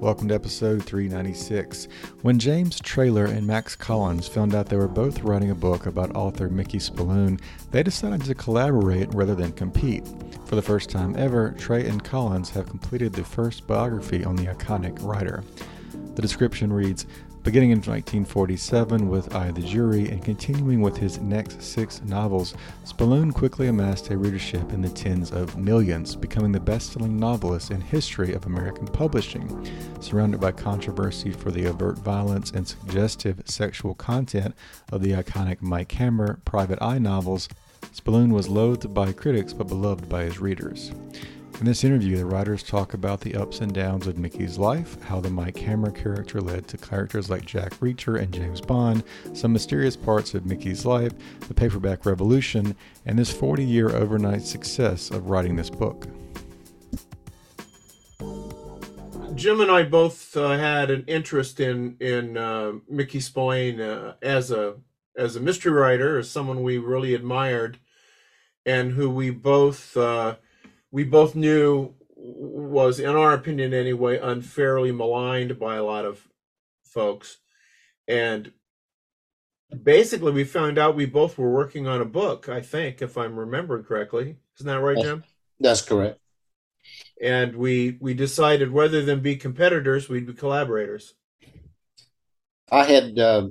Welcome to episode 396. When James Traylor and Max Collins found out they were both writing a book about author Mickey Spillane, they decided to collaborate rather than compete. For the first time ever, Trey and Collins have completed the first biography on the iconic writer. The description reads Beginning in 1947 with Eye of the Jury and continuing with his next six novels, Spillane quickly amassed a readership in the tens of millions, becoming the best selling novelist in history of American publishing. Surrounded by controversy for the overt violence and suggestive sexual content of the iconic Mike Hammer Private Eye novels, Spillane was loathed by critics but beloved by his readers. In this interview, the writers talk about the ups and downs of Mickey's life, how the Mike Hammer character led to characters like Jack Reacher and James Bond, some mysterious parts of Mickey's life, the paperback revolution, and his 40 year overnight success of writing this book. Jim and I both uh, had an interest in in uh, Mickey Spillane uh, as a as a mystery writer, as someone we really admired, and who we both uh, we both knew was, in our opinion anyway, unfairly maligned by a lot of folks, and basically we found out we both were working on a book. I think, if I'm remembering correctly, isn't that right, Jim? That's correct. and we we decided rather than be competitors we'd be collaborators I had uh,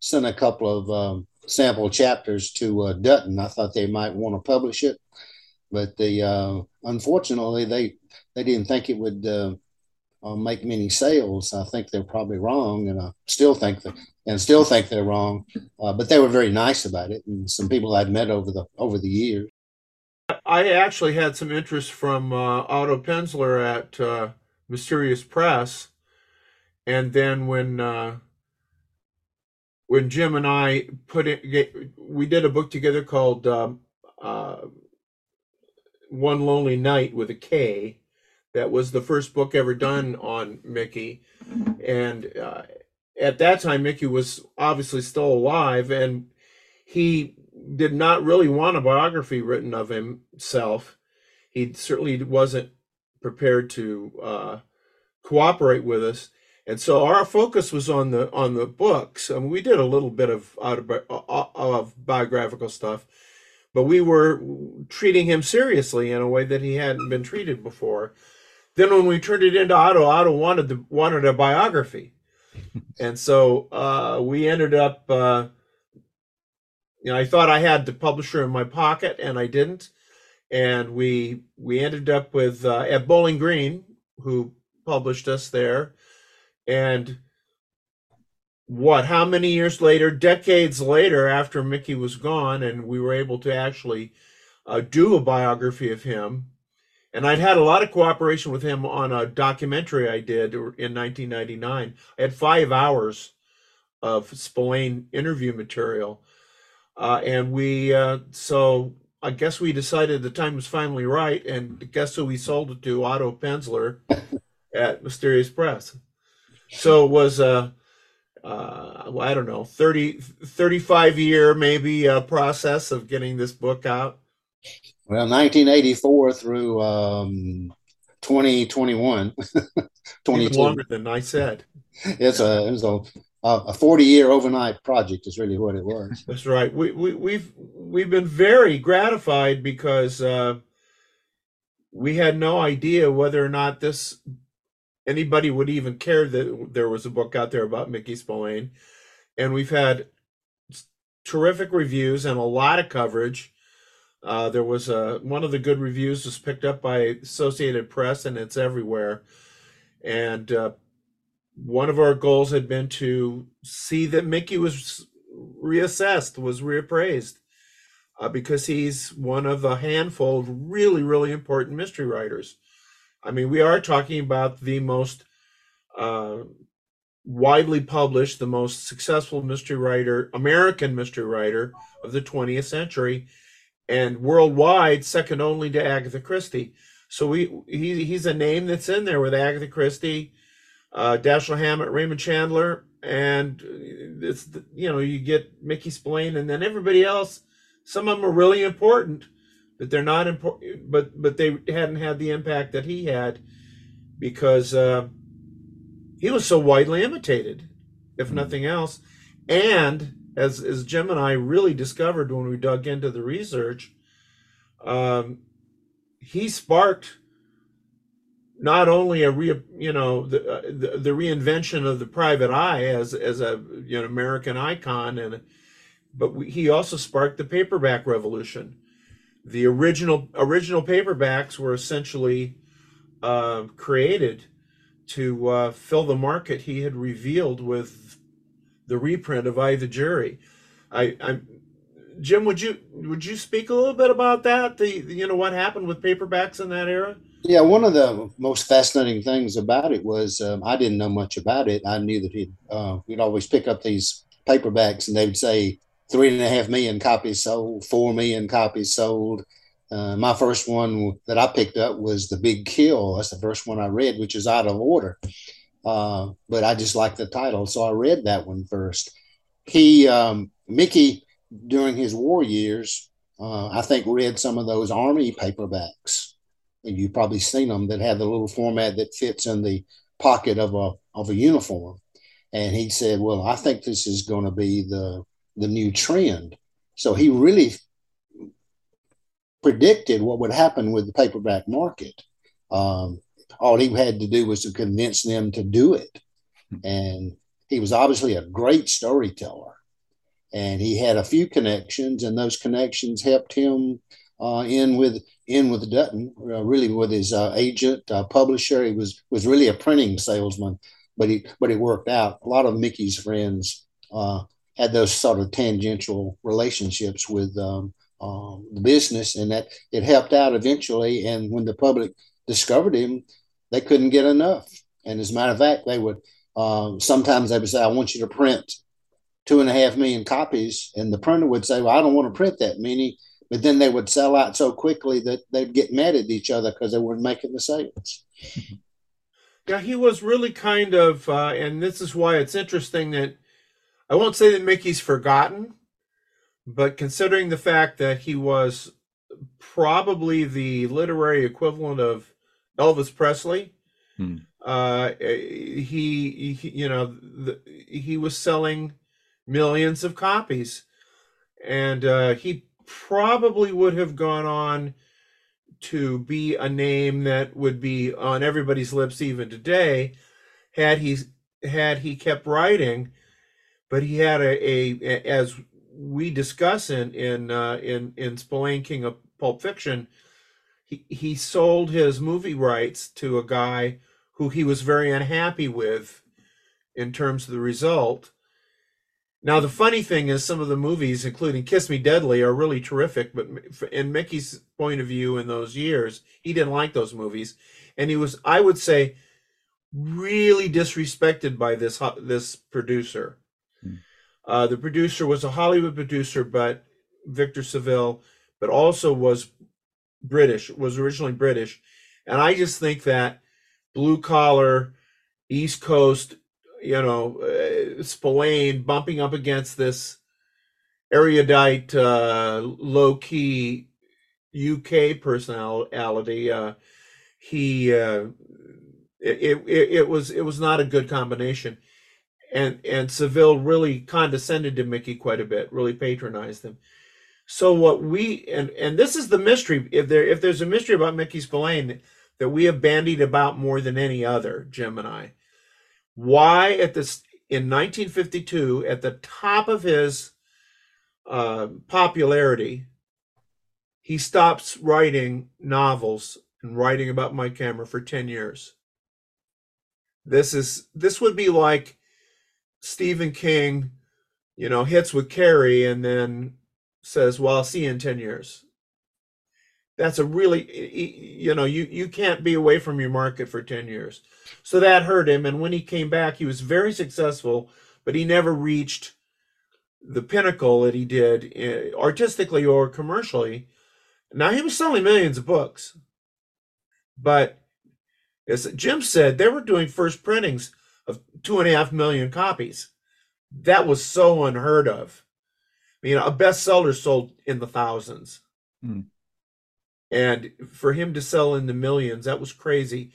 sent a couple of um, sample chapters to uh, Dutton. I thought they might want to publish it, but the uh, unfortunately they they didn't think it would uh, uh, make many sales. I think they're probably wrong, and I still think that and still think they're wrong. Uh, but they were very nice about it, and some people I'd met over the over the years. i actually had some interest from uh, otto penzler at uh, mysterious press and then when when jim and i put it we did a book together called um, one lonely night with a k. That was the first book ever done on mickey. And uh, at that time mickey was obviously still alive and he did not really want a biography written of himself. He certainly wasn't prepared to uh, cooperate with us, and so our focus was on the on the books. I mean, we did a little bit of autobi- uh, of biographical stuff, but we were treating him seriously in a way that he hadn't been treated before. Then when we turned it into Otto, Otto wanted the, wanted a biography, and so uh, we ended up. Uh, you know, I thought I had the publisher in my pocket, and I didn't. And we we ended up with uh, at Bowling Green, who published us there. And what? How many years later? Decades later, after Mickey was gone, and we were able to actually uh, do a biography of him. And I'd had a lot of cooperation with him on a documentary I did in 1999. I had five hours of Spillane interview material uh, and we, uh, so I guess we decided the time was finally right. And guess who we sold it to? Otto Penzler at Mysterious Press. So it was, uh, well, I don't know, 30, 35 year maybe uh, process of getting this book out. Well, 1984 through um, 2021, Even 22. longer than I said. It's a it was a a 40 year overnight project is really what it was. That's right. We, we we've we've been very gratified because uh, we had no idea whether or not this anybody would even care that there was a book out there about Mickey Spillane, and we've had terrific reviews and a lot of coverage. Uh, there was a one of the good reviews was picked up by Associated Press, and it's everywhere. And uh, one of our goals had been to see that Mickey was reassessed, was reappraised. uh, because he's one of the handful of really, really important mystery writers. I mean, we are talking about the most uh, widely published, the most successful mystery writer, American mystery writer of the 20th century, and worldwide, second only to Agatha Christie. So we he, he's a name that's in there with Agatha Christie, uh, Dashiell Hammett, Raymond Chandler, and it's you know you get Mickey Spillane, and then everybody else. Some of them are really important, but they're not important. But but they hadn't had the impact that he had because uh, he was so widely imitated, if nothing else. And as as Jim and I really discovered when we dug into the research, um, he sparked not only a re, you know the, uh, the, the reinvention of the private eye as as a you know American icon and but we, he also sparked the paperback revolution. The original original paperbacks were essentially uh, created to uh, fill the market he had revealed with the reprint of I the Jury. I, I Jim, would you would you speak a little bit about that? The you know what happened with paperbacks in that era? Yeah, one of the most fascinating things about it was um, I didn't know much about it. I knew that he'd uh, we'd always pick up these paperbacks and they would say three and a half million copies sold, four million copies sold. Uh, my first one that I picked up was The Big Kill. That's the first one I read, which is out of order. Uh, but I just liked the title, so I read that one first. He, um, Mickey, during his war years, uh, I think read some of those army paperbacks. And you've probably seen them that have the little format that fits in the pocket of a of a uniform. And he said, "Well, I think this is going to be the the new trend." So he really predicted what would happen with the paperback market. Um, all he had to do was to convince them to do it. And he was obviously a great storyteller. And he had a few connections, and those connections helped him uh, in with in with Dutton, uh, really with his uh, agent, uh, publisher. He was was really a printing salesman, but he but it worked out. A lot of Mickey's friends uh, had those sort of tangential relationships with um, um, the business, and that it helped out eventually. And when the public discovered him, they couldn't get enough. And as a matter of fact, they would um, sometimes they would say, "I want you to print two and a half million copies," and the printer would say, "Well, I don't want to print that many." But then they would sell out so quickly that they'd get mad at each other because they weren't making the sales. Yeah, he was really kind of, uh, and this is why it's interesting that I won't say that Mickey's forgotten, but considering the fact that he was probably the literary equivalent of Elvis Presley, Hmm. uh, he, he, you know, the, he was selling millions of copies, and uh, he probably would have gone on to be a name that would be on everybody's lips even today, had he had he kept writing. But he had a, a as we discuss in in uh, in in Spillane King of Pulp Fiction, he he sold his movie rights to a guy who he was very unhappy with in terms of the result. Now the funny thing is, some of the movies, including Kiss Me Deadly, are really terrific. But in Mickey's point of view, in those years, he didn't like those movies, and he was, I would say, really disrespected by this this producer. Uh, the producer was a Hollywood producer, but Victor Saville, but also was British, was originally British. And I just think that blue collar, East Coast, you know, uh, Spillane bumping up against this erudite, uh, low key UK personality, uh, he, uh, it, it, it was, it was not a good combination and and Saville really condescended to Mickey quite a bit, really patronized him. So what we and and this is the mystery. If there if there's a mystery about Mickey Spillane that we have bandied about more than any other, Jim and I, why at this in 1952 at the top of his uh, popularity, he stops writing novels and writing about Mike Hammer for 10 years. This is this would be like Stephen King, you know, hits with Carrie and then says, "Well, I'll see you in ten years." That's a really, you know, you you can't be away from your market for ten years, so that hurt him. And when he came back, he was very successful, but he never reached the pinnacle that he did eh, artistically or commercially. Now he was selling millions of books, but as Jim said, they were doing first printings of two and a half million copies. That was so unheard of. I mean, a bestseller sold in the thousands. Hmm. And for him to sell in the millions, that was crazy.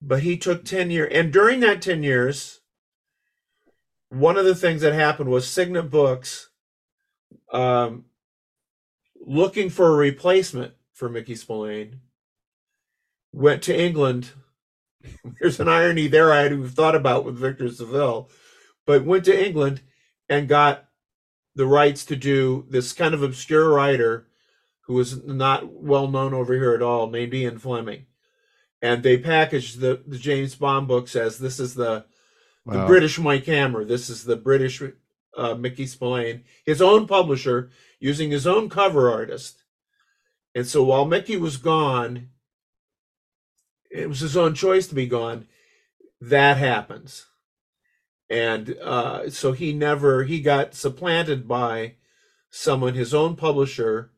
But he took 10 years. And during that 10 years, one of the things that happened was Signet Books um, looking for a replacement for Mickey Spillane went to England. There's an irony there I hadn't thought about with Victor Saville, but went to England and got the rights to do this kind of obscure writer who was not well known over here at all, named Ian Fleming. And they packaged the, the James Bond books as this is the the British Mike Hammer. This is the British uh, Mickey Spillane, his own publisher, using his own cover artist. And so while Mickey was gone, it was his own choice to be gone. That happens. And uh, so he never, he got supplanted by someone his own publisher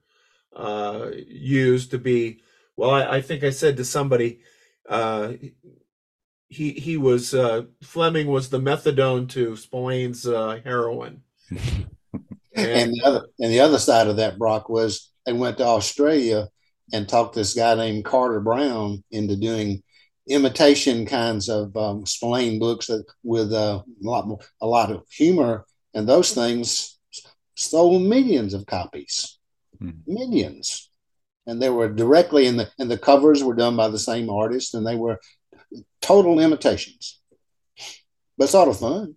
uh, used to be. Well, I, I think I said to somebody, uh, he he was uh, Fleming was the methadone to Spillane's uh, heroin. And the other and the other side of that, Brock, was they went to Australia and talked this guy named Carter Brown into doing imitation kinds of um, Spillane books that with uh, a lot more, a lot of humor, and those things sold millions of copies, millions, and they were directly in the and the covers were done by the same artist, and they were total imitations, but sort of fun.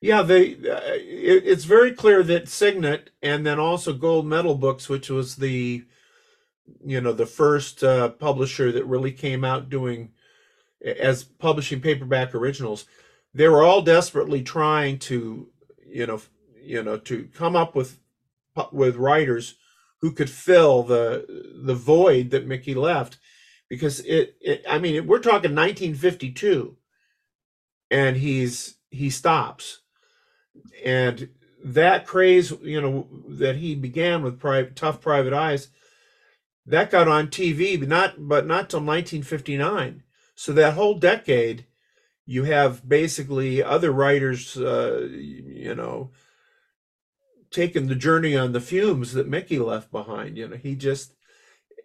Yeah, they. Uh, it, it's very clear that Signet and then also Gold Medal Books, which was the, you know, the first uh, publisher that really came out doing as publishing paperback originals, they were all desperately trying to, you know, you know, to come up with with writers who could fill the the void that Mickey left, because it. it I mean, we're talking 1952, and he's he stops and that craze you know that he began with private tough private eyes that got on tv but not but not till 1959 so that whole decade you have basically other writers uh, you know taking the journey on the fumes that mickey left behind you know he just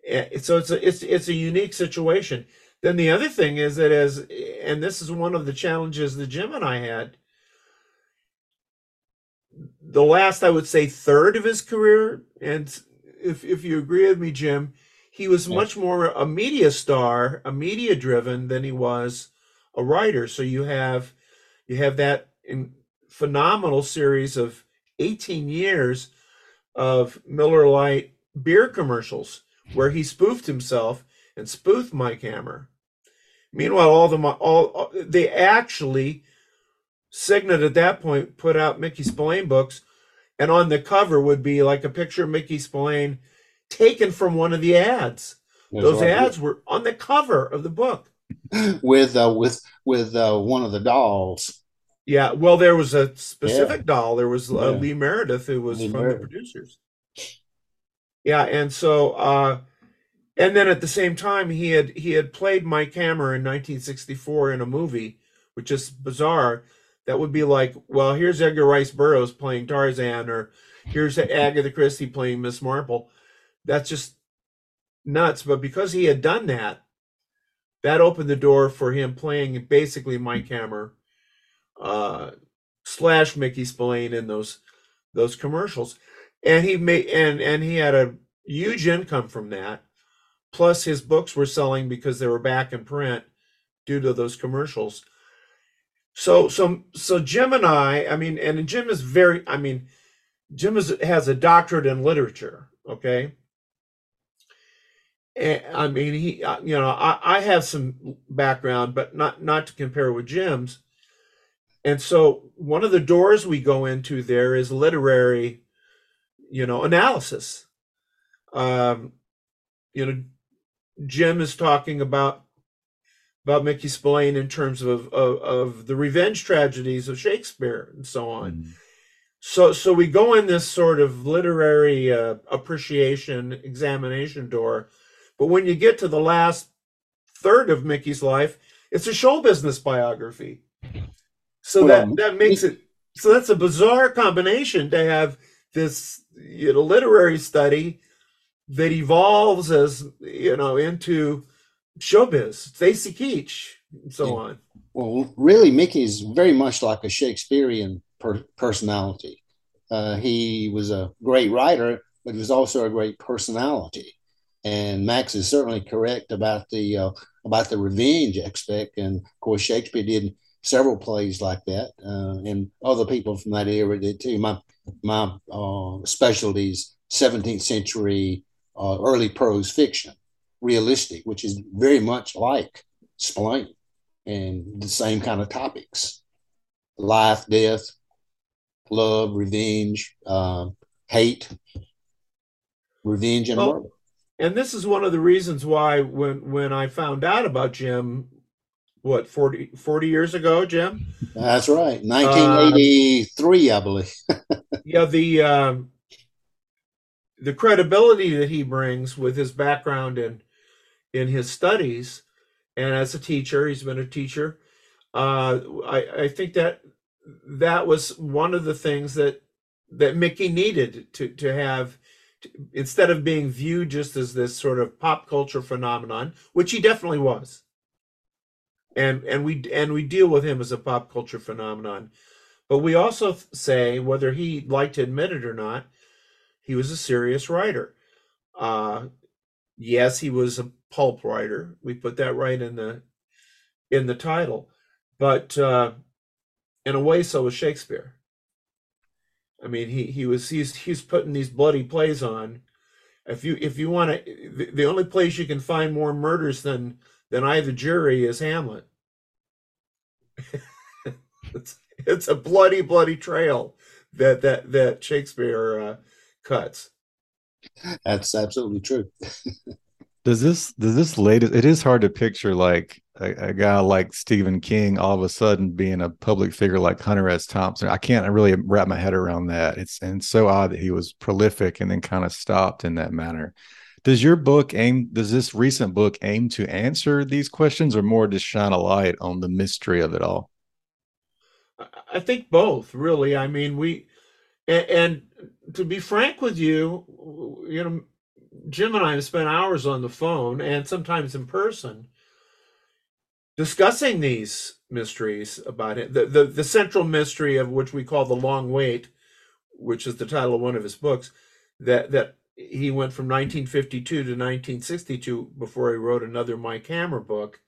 eh, so it's a it's it's a unique situation. Then the other thing is that as and this is one of the challenges that jim and i had the last I would say third of his career, and if if you agree with me, Jim, he was much more a media star, a media driven than he was a writer. So you have you have that in phenomenal series of 18 years of Miller Lite beer commercials where he spoofed himself and spoofed Mike Hammer. Meanwhile, all the all, all they actually Signet at that point put out Mickey Spillane books, and on the cover would be like a picture of Mickey Spillane taken from one of the ads. That's Those ads were on the cover of the book. with uh, with with uh, one of the dolls. Yeah, well, there was a specific Yeah. doll. There was uh, Yeah. Lee Meredith, who was Lee from Meredith. the producers. Yeah, and so, uh, and then at the same time, he had he had played Mike Hammer in 1964 in a movie, which is bizarre. That would be like, well, here's Edgar Rice Burroughs playing Tarzan, or here's Agatha Christie playing Miss Marple. That's just nuts. But because he had done that, that opened the door for him playing basically Mike Hammer uh, slash Mickey Spillane in those those commercials, and he made and and he had a huge income from that. Plus, his books were selling because they were back in print due to those commercials. So so so Jim and I, I mean, and Jim is very, I mean, Jim is has a doctorate in literature. Okay. And, I mean, he, uh, you know, I, I have some background, but not not to compare with Jim's. And so one of the doors we go into there is literary, you know, analysis. Um, you know, Jim is talking about about Mickey Spillane in terms of, of, of the revenge tragedies of Shakespeare and so on. Mm-hmm. So so we go in this sort of literary uh, appreciation examination door, but when you get to the last third of Mickey's life, it's a show business biography. So that that makes it so that's a bizarre combination to have this you know literary study that evolves as you know into showbiz, Stacy Keach, and so Yeah. on. Well, really, Mickey's very much like a Shakespearean per- personality. Uh, he was a great writer, but he was also a great personality. And Max is certainly correct about the uh, about the revenge aspect. And of course, Shakespeare did several plays like that, uh, and other people from that era did too. My my uh, specialties: 17th century, uh, early prose fiction, realistic, which is very much like Spillane and the same kind of topics life, death, love, revenge, uh, hate, revenge, and Well, murder. And this is one of the reasons why when when I found out about Jim, what 40, 40 years ago, Jim? That's right. 1983, I believe. yeah, the um, the credibility that he brings with his background in in his studies and as a teacher, he's been a teacher. Uh, I I think that that was one of the things that that Mickey needed to to have instead of being viewed just as this sort of pop culture phenomenon, which he definitely was. And and we and we deal with him as a pop culture phenomenon. But we also say, whether he liked to admit it or not, he was a serious writer. Uh, yes, he was a pulp writer. We put that right in the in the title. But uh, in a way, so was Shakespeare. I mean, he he was he's he's putting these bloody plays on. If you if you want to, the, the only place you can find more murders than than I the jury is Hamlet. it's it's a bloody bloody trail that that that Shakespeare uh, cuts. That's absolutely true. Does this does this latest? It is hard to picture like a, a guy like Stephen King all of a sudden being a public figure like Hunter S. Thompson. I can't really wrap my head around that. It's and so odd that he was prolific and then kind of stopped in that manner. Does your book aim? Does this recent book aim to answer these questions, or more just shine a light on the mystery of it all? I- I think both, really. I mean, we and, and to be frank with you, you know, Jim and I have spent hours on the phone and sometimes in person discussing these mysteries about it. The, the the central mystery of which we call the long wait, which is the title of one of his books, that that he went from 1952 to 1962 before he wrote another Mike Hammer book.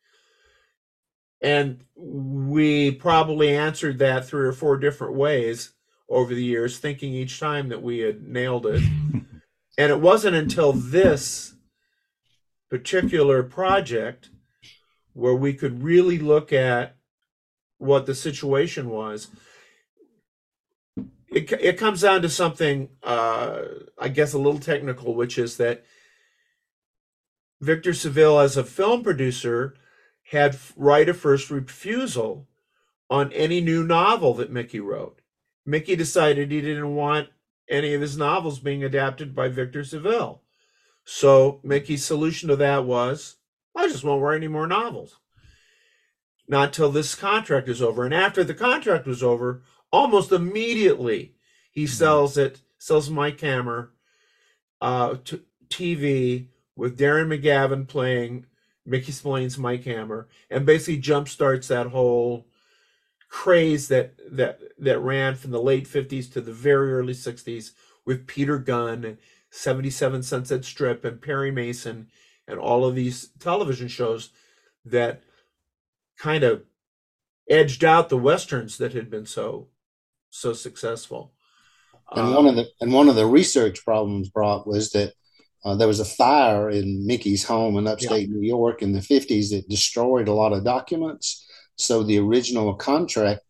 And we probably answered that three or four different ways over the years, thinking each time that we had nailed it. and it wasn't until this particular project where we could really look at what the situation was. It, it comes down to something, uh, I guess, a little technical, which is that Victor Saville, as a film producer, had right of first refusal on any new novel that Mickey wrote. Mickey decided he didn't want any of his novels being adapted by Victor Saville. So Mickey's solution to that was, I just won't write any more novels. Not till this contract is over. And after the contract was over, almost immediately he sells it, sells Mike Hammer uh, to TV with Darren McGavin playing Mickey Spillane's Mike Hammer, and basically jumpstarts that whole craze that that that ran from the late 50s to the very early 60s with Peter Gunn and 77 Sunset Strip and Perry Mason and all of these television shows that kind of edged out the westerns that had been so so successful. And one of the and one of the research problems brought was that uh, there was a fire in Mickey's home in upstate New York in the 50s that destroyed a lot of documents. So the original contract,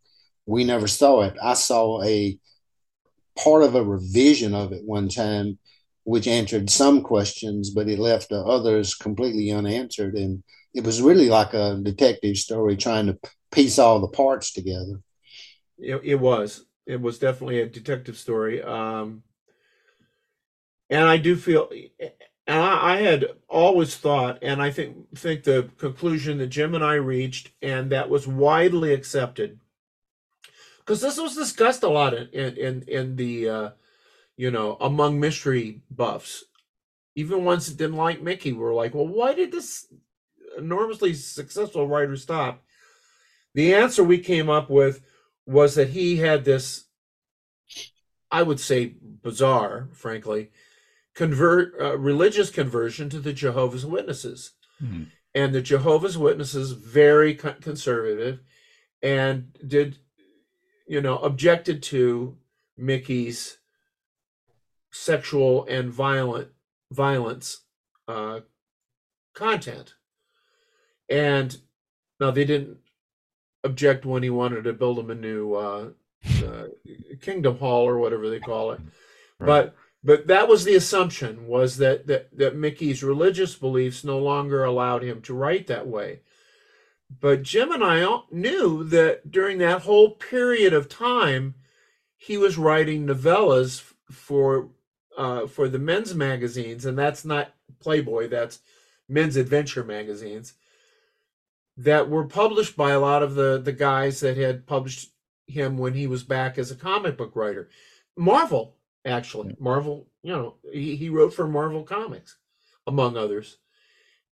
we never saw it. I saw a part of a revision of it one time, which answered some questions, but it left others completely unanswered. And it was really like a detective story trying to piece all the parts together. It, it was. It was definitely a detective story. Um, and I do feel, and I, I, had always thought, and I think think the conclusion that Jim and I reached, and that was widely accepted, because this was discussed a lot in in in the, uh, you know, among mystery buffs. Even ones that didn't like Mickey were like, "Well, why did this enormously successful writer stop?" The answer we came up with was that he had this, I would say, bizarre, frankly, convert uh, religious conversion to the Jehovah's Witnesses, mm-hmm. and the Jehovah's Witnesses very conservative, and did, you know, objected to Mickey's sexual and violent violence uh, content, and now they didn't object when he wanted to build him a new uh, uh, Kingdom Hall or whatever they call it. Right. But but that was the assumption was that, that that Mickey's religious beliefs no longer allowed him to write that way. But Jim and I knew that during that whole period of time, he was writing novellas for uh, for the men's magazines, and that's not Playboy. That's men's adventure magazines that were published by a lot of the the guys that had published him when he was back as a comic book writer. Marvel, actually, Marvel, you know, he, he wrote for Marvel Comics, among others.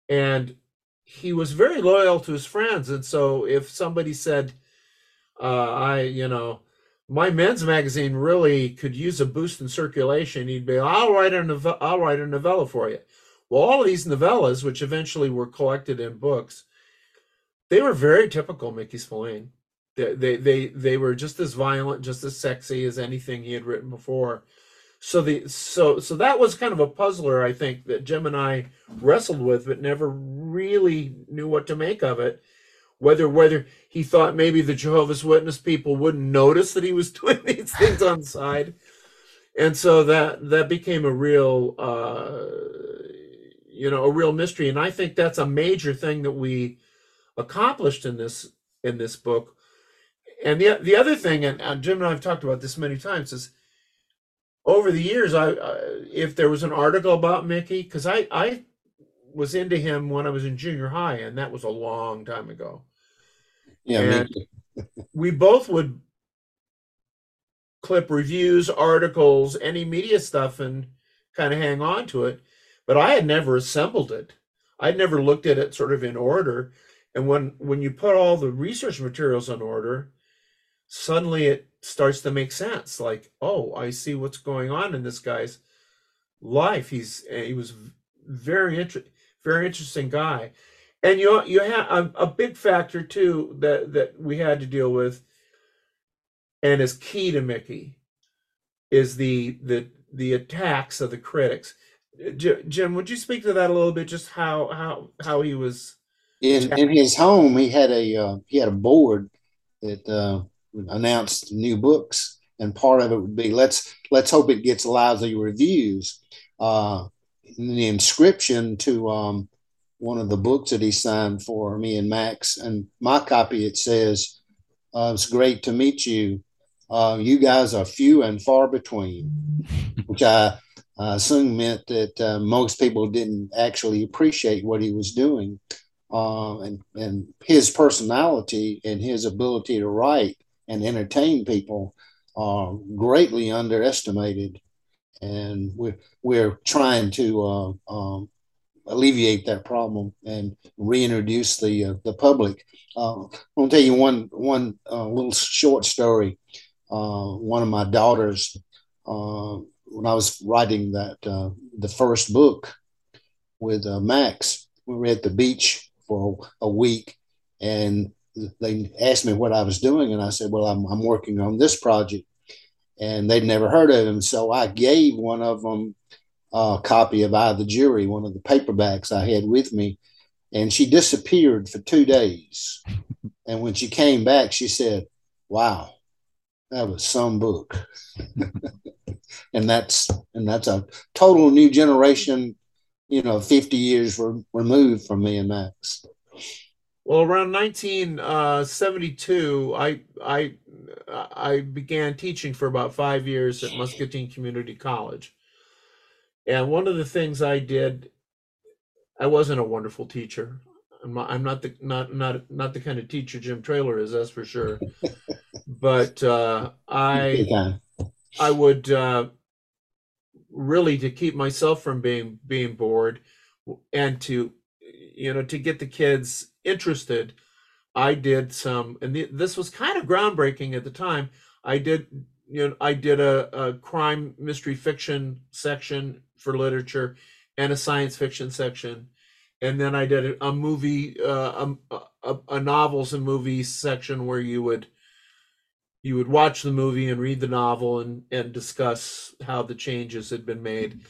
And he was very loyal to his friends. And so if somebody said, uh, I, you know, my men's magazine really could use a boost in circulation, he'd be, I'll write a novella, I'll write a novella for you. Well, all of these novellas, which eventually were collected in books, they were very typical Mickey Spillane. They, they they were just as violent, just as sexy as anything he had written before. So the so so that was kind of a puzzler, I think, that Jim and I wrestled with, but never really knew what to make of it. Whether whether he thought maybe the Jehovah's Witness people wouldn't notice that he was doing these things on the side, and so that that became a real uh, you know a real mystery. And I think that's a major thing that we accomplished in this in this book. And the the other thing, and, and Jim and I have talked about this many times, is over the years, I uh, if there was an article about Mickey, because I I was into him when I was in junior high, and that was a long time ago. Yeah, and we both would clip reviews, articles, any media stuff, and kind of hang on to it. But I had never assembled it. I'd never looked at it sort of in order. And when when you put all the research materials in order, suddenly it starts to make sense. Like, oh, I see what's going on in this guy's life. He's he was very inter- very interesting guy, and you you have a, a big factor too that that we had to deal with, and is key to Mickey, is the the the attacks of the critics. Jim, would you speak to that a little bit? Just how how how he was in in his home. He had a uh, he had a board that uh, announced new books, and part of it would be let's let's hope it gets lousy reviews. Uh, the inscription to um, one of the books that he signed for me and Max, and my copy it says, uh, "It's great to meet you. Uh, you guys are few and far between," which I, I assume meant that uh, most people didn't actually appreciate what he was doing. Uh, and and his personality and his ability to write and entertain people are greatly underestimated, and we're we're trying to uh, um, alleviate that problem and reintroduce the uh, the public. Uh, I'll tell you one one uh, little short story. Uh, one of my daughters, uh, when I was writing that uh, the first book with Max, we were at the beach for a week, and they asked me what I was doing, and I said, "Well, I'm, I'm working on this project," and they'd never heard of him. So I gave one of them a copy of "I the Jury," one of the paperbacks I had with me, and she disappeared for two days. and when she came back, she said, "Wow, that was some book. and that's and that's a total new generation, you know, 50 years re- removed from me and Max. Well, around 1972, I I I began teaching for about five years at Muscatine Community College, and one of the things I did, I wasn't a wonderful teacher. I'm not, I'm not the not not not the kind of teacher Jim Traylor is, that's for sure. but uh, I I would uh, really to keep myself from being being bored, and to you know to get the kids interested, I did some, and the, this was kind of groundbreaking at the time. I did, you know, I did a, a crime mystery fiction section for literature and a science fiction section, and then I did a, movie, uh, a, a, a novels and movies section where you would you would watch the movie and read the novel and and discuss how the changes had been made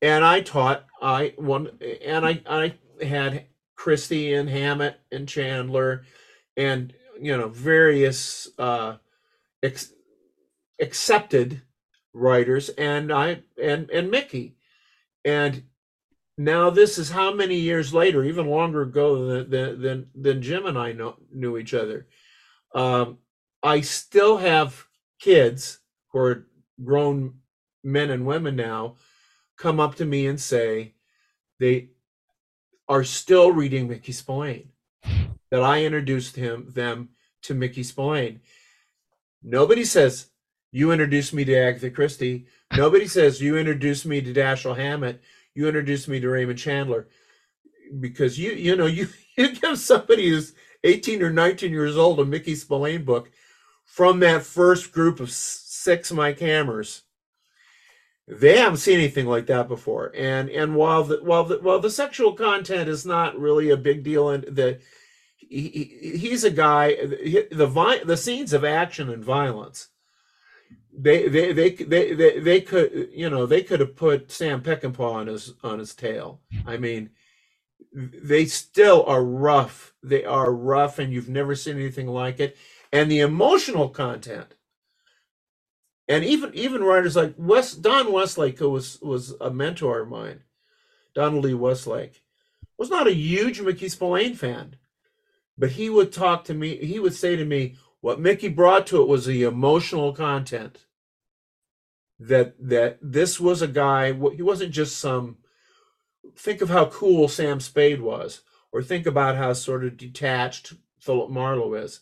and i taught i one and i i had Christie and Hammett and Chandler and you know various uh ex- accepted writers and I and and Mickey. And now this is how many years later even longer ago than than than Jim and I know, knew each other um I still have kids who are grown men and women now come up to me and say they are still reading Mickey Spillane. That I introduced him them to Mickey Spillane. Nobody says you introduced me to Agatha Christie. Nobody says you introduced me to Dashiell Hammett. You introduced me to Raymond Chandler. Because you you know you, you give somebody who's 18 or 19 years old a Mickey Spillane book from that first group of six Mike Hammers they haven't seen anything like that before. And and while the while the while the sexual content is not really a big deal and the he, he's a guy the vi- the scenes of action and violence they they, they they they they could you know they could have put Sam Peckinpah on his on his tail. I mean they still are rough. They are rough and you've never seen anything like it. And the emotional content and even even writers like West Don Westlake, who was was a mentor of mine, Donald Lee Westlake, was not a huge Mickey Spillane fan, but he would talk to me. He would say to me, "What Mickey brought to it was the emotional content. That that this was a guy. He wasn't just some. Think of how cool Sam Spade was, or think about how sort of detached Philip Marlowe is."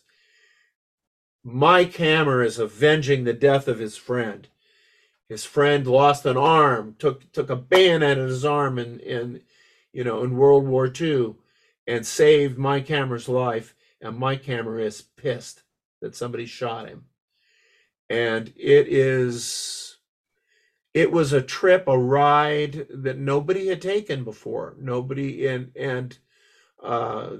Mike Hammer is avenging the death of his friend. His friend lost an arm, took took a bayonet at his arm in, in you know in World War II, and saved Mike Hammer's life. And Mike Hammer is pissed that somebody shot him. And it is it was a trip, a ride that nobody had taken before. Nobody and and uh,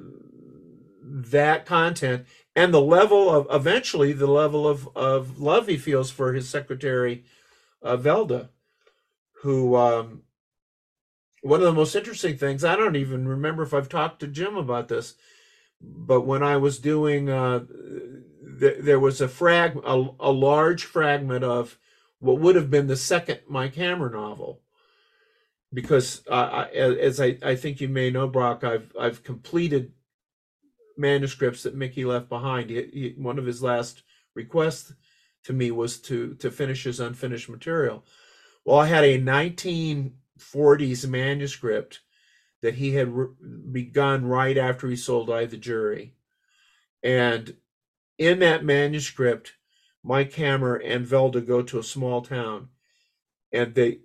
that content and the level of eventually the level of, of love he feels for his secretary uh, Velda, who um, one of the most interesting things I don't even remember if I've talked to Jim about this, but when I was doing uh, th- there was a frag a, a large fragment of what would have been the second Mike Hammer novel. Because uh, I, as I, I think you may know, Brock, I've I've completed manuscripts that Mickey left behind. He, he, one of his last requests to me was to to finish his unfinished material. Well, I had a 1940s manuscript that he had re- begun right after he sold I the Jury, and in that manuscript, Mike Hammer and Velda go to a small town, and they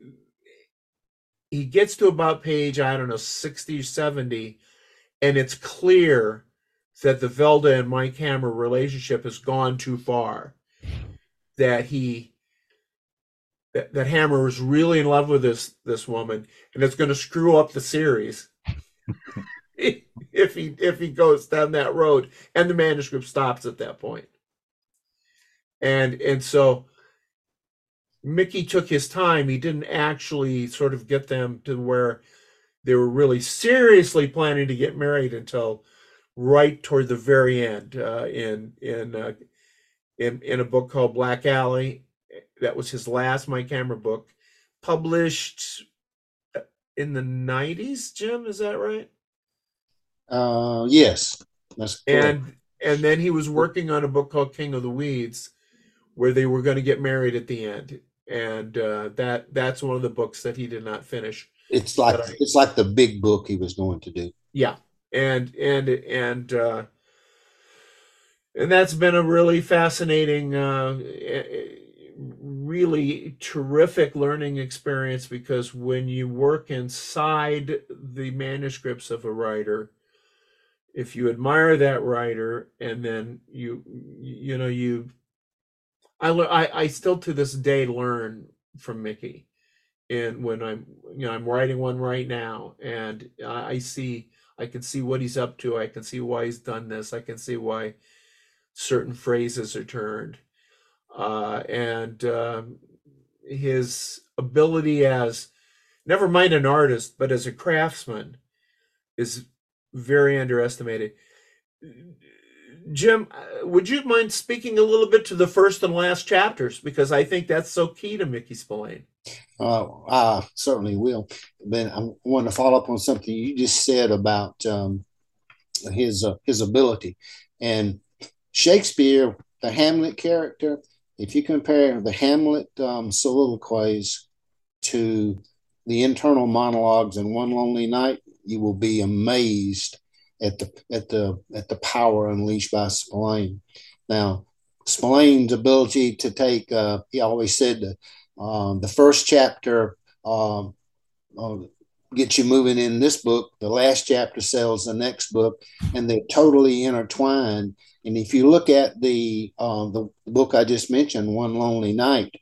he gets to about page I don't know 60 or 70 and it's clear that the Velda and Mike Hammer relationship has gone too far. That he that, that Hammer is really in love with this this woman and it's going to screw up the series if he if he goes down that road and the manuscript stops at that point. And and so Mickey took his time. He didn't actually sort of get them to where they were really seriously planning to get married until right toward the very end uh, in in uh, in in a book called Black Alley. That was his last Mike Hammer book, published uh, in the '90s. Jim, is that right? Uh, yes, that's correct. And and then he was working on a book called King of the Weeds, where they were going to get married at the end, and uh, that that's one of the books that he did not finish. It's like I- it's like the big book he was going to do. Yeah, and and and uh, and that's been a really fascinating, uh, eh, really terrific learning experience because when you work inside the manuscripts of a writer, if you admire that writer and then you you know you I, I I still to this day learn from Mickey. And when I'm you know I'm writing one right now and I see I can see what he's up to. I can see why he's done this. I can see why certain phrases are turned. Uh, and um, his ability as never mind an artist but as a craftsman is very underestimated. Jim, uh, would you mind speaking a little bit to the first and last chapters? Because I think that's so key to Mickey Spillane. Uh, I certainly will. But I want to follow up on something you just said about um, his uh, his ability and Shakespeare, the Hamlet character. If you compare the Hamlet um, soliloquies to the internal monologues in One Lonely Night, you will be amazed at the at the at the power unleashed by Spillane. Now, Spillane's ability to take uh, he always said um, the first chapter um, uh, gets you moving in this book. The last chapter sells the next book, and they're totally intertwined. And if you look at the uh, the book I just mentioned, One Lonely Night,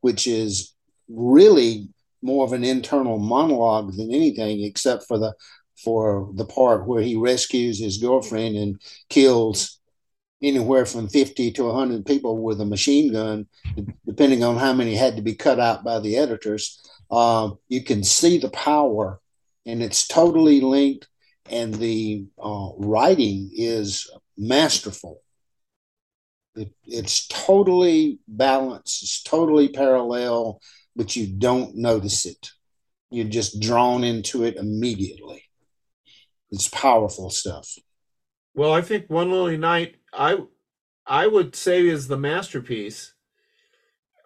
which is really more of an internal monologue than anything, except for the for the part where he rescues his girlfriend and kills anywhere from 50 to 100 people with a machine gun, depending on how many had to be cut out by the editors. Um, you can see the power, and it's totally linked, and the uh, writing is masterful. It, it's totally balanced, it's totally parallel, but you don't notice it. You're just drawn into it immediately. It's powerful stuff. Well, I think One Lonely Night, I I would say is the masterpiece.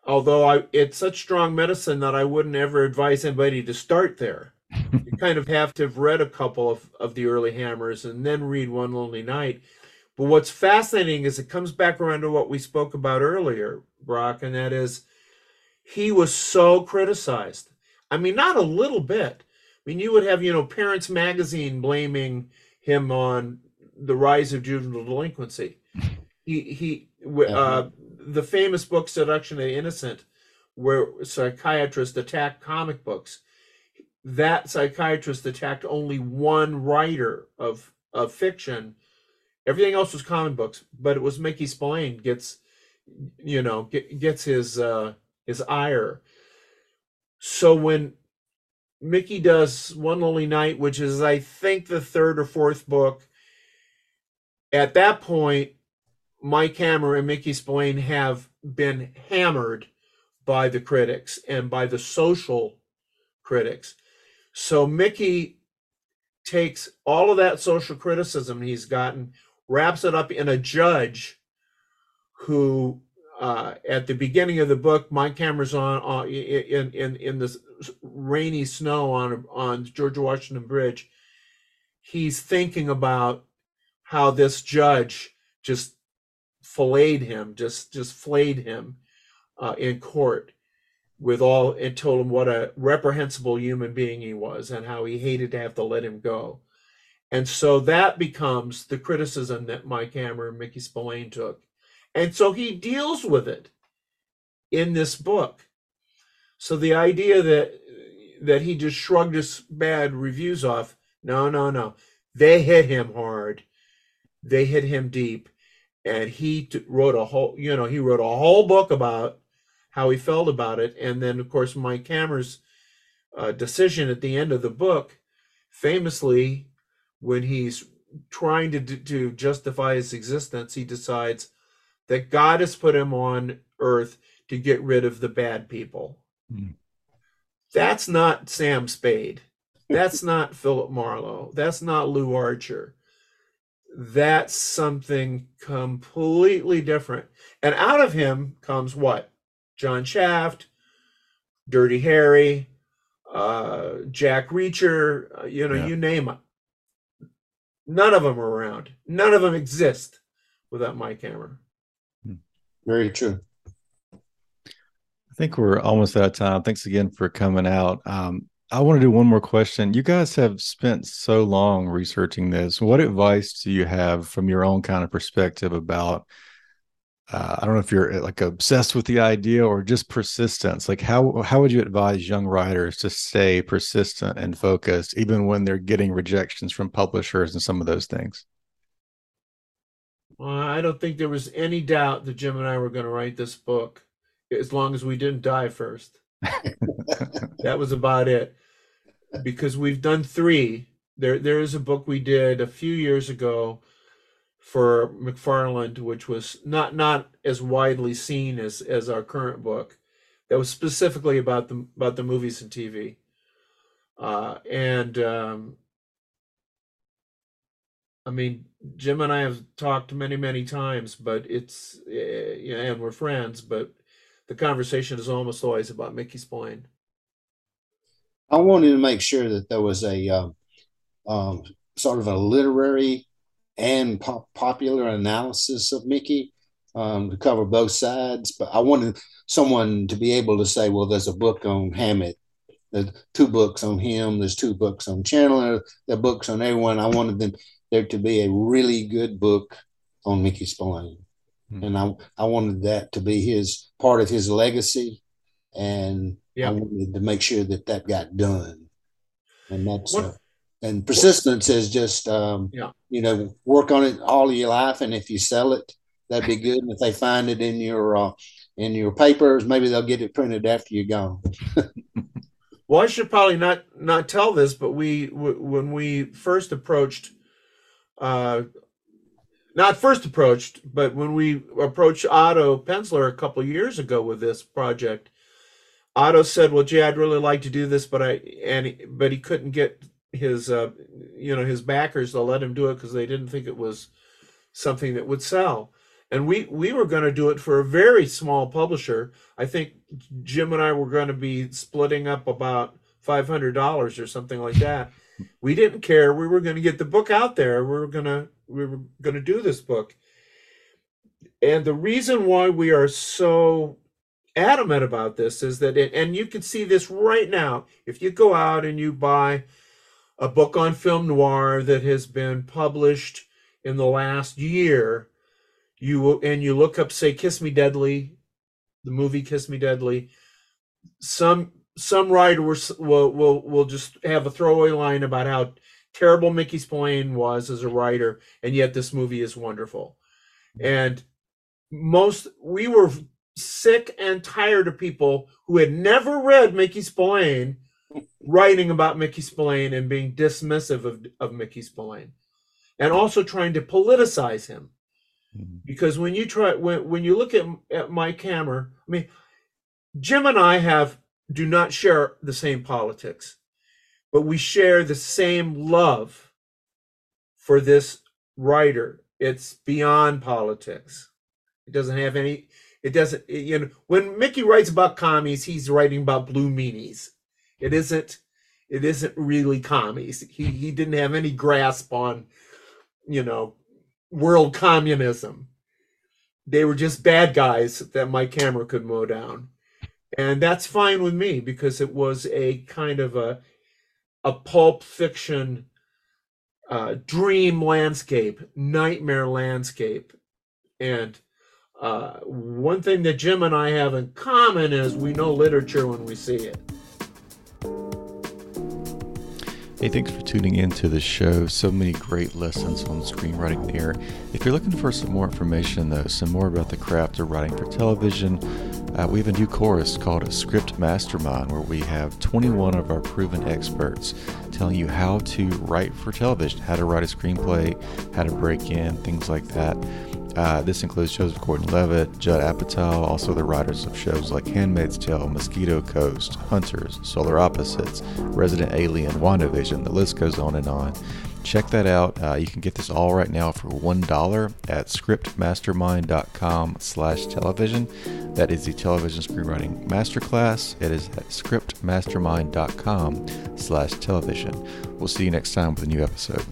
Although I it's such strong medicine that I wouldn't ever advise anybody to start there. you kind of have to have read a couple of, of the early hammers and then read One Lonely Night. But what's fascinating is it comes back around to what we spoke about earlier, Brock, and that is he was so criticized. I mean, not a little bit. I mean, you would have, you know, Parents Magazine blaming him on the rise of juvenile delinquency. He he uh, the famous book Seduction of the Innocent, where psychiatrists attacked comic books. That psychiatrist attacked only one writer of of fiction. Everything else was comic books, but it was Mickey Spillane gets, you know, get, gets his uh, his ire. So when Mickey does One Lonely Night, which is I think the third or fourth book. At that point, Mike Hammer and Mickey Spillane have been hammered by the critics and by the social critics. So Mickey takes all of that social criticism he's gotten, wraps it up in a judge who uh, at the beginning of the book, Mike Hammer's on, on in in in the rainy snow on on George Washington Bridge. He's thinking about how this judge just filleted him, just just flayed him uh, in court with all and told him what a reprehensible human being he was and how he hated to have to let him go. And so that becomes the criticism that Mike Hammer and Mickey Spillane took. And so he deals with it in this book. So the idea that that he just shrugged his bad reviews off, no, no, no. They hit him hard. They hit him deep. And he t- wrote a whole, you know, he wrote a whole book about how he felt about it. And then, of course, Mike Hammer's uh, decision at the end of the book, famously, when he's trying to, to justify his existence, he decides that God has put him on earth to get rid of the bad people. Hmm. That's not Sam Spade. That's not Philip Marlowe. That's not Lew Archer. That's something completely different. And out of him comes what? John Shaft, Dirty Harry, uh, Jack Reacher, uh, you know, Yeah. you name it. None of them are around. None of them exist without Mike Hammer. Very true. I think we're almost out of time. Thanks again for coming out. Um, I want to do one more question. You guys have spent so long researching this. What advice do you have from your own kind of perspective about? Uh, I don't know if you're uh, like obsessed with the idea or just persistence. Like how how would you advise young writers to stay persistent and focused even when they're getting rejections from publishers and some of those things? Well, I don't think there was any doubt that Jim and I were going to write this book as long as we didn't die first. that was about it. Because we've done three. There there is a book we did a few years ago for McFarland, which was not not as widely seen as as our current book. That was specifically about the about the movies and TV. Uh, and um, I mean, Jim and I have talked many, many times, but it's, uh, you and we're friends, but the conversation is almost always about Mickey Spillane. I wanted to make sure that there was a um, um, sort of a literary and pop- popular analysis of Mickey um, to cover both sides. But I wanted someone to be able to say, well, there's a book on Hammett, there's two books on him, there's two books on Chandler, there are books on everyone. I wanted them there to be a really good book on Mickey Spillane. Hmm. And I, I wanted that to be his part of his legacy. And Yeah. I wanted to make sure that that got done. And that's, What- uh, and persistence is just, um, Yeah. you know, work on it all your life. And if you sell it, that'd be good. And if they find it in your, uh, in your papers, maybe they'll get it printed after you're gone. Well, I should probably not not tell this, but we w- when we first approached, uh, not first approached, but when we approached Otto Penzler a couple years ago with this project, Otto said, "Well, gee, I'd really like to do this, but I and he, but he couldn't get his uh, you know his backers to let him do it because they didn't think it was something that would sell." And we we were going to do it for a very small publisher. I think Jim and I were going to be splitting up about five hundred dollars or something like that. We didn't care. We were going to get the book out there. We were gonna we were going to do this book. And the reason why we are so adamant about this is that it, and you can see this right now if you go out and you buy a book on film noir that has been published in the last year you will and you look up say kiss me deadly the movie kiss me deadly some some writer will will will, just have a throwaway line about how terrible mickey spillane was as a writer and yet this movie is wonderful. And most we were sick and tired of people who had never read mickey spillane writing about mickey spillane and being dismissive of, of mickey spillane and also trying to politicize him. Mm-hmm. Because when you try when when you look at at Mike Hammer, I mean, Jim and I have do not share the same politics, but we share the same love for this writer. It's beyond politics. It doesn't have any. It doesn't. it- you know, when Mickey writes about commies, he's writing about blue meanies. It isn't. It isn't really commies. He he didn't have any grasp on, you know, world communism. They were just bad guys that Mike Hammer could mow down. And that's fine with me because it was a kind of a a pulp fiction uh, dream landscape, nightmare landscape. And uh, one thing that Jim and I have in common is we know literature when we see it. Hey, thanks for tuning in to the show. So many great lessons on screenwriting there. If you're looking for some more information, though, some more about the craft of writing for television, uh, we have a new course called a Script Mastermind where we have 21 of our proven experts telling you how to write for television, how to write a screenplay, how to break in, things like that. Uh, this includes shows of Gordon Levitt, Judd Apatow, also the writers of shows like Handmaid's Tale, Mosquito Coast, Hunters, Solar Opposites, Resident Alien, WandaVision. The list goes on and on. Check that out. Uh, you can get this all right now for $1 at scriptmastermind.com slash television. That is the television screenwriting masterclass. It is at scriptmastermind.com slash television. We'll see you next time with a new episode.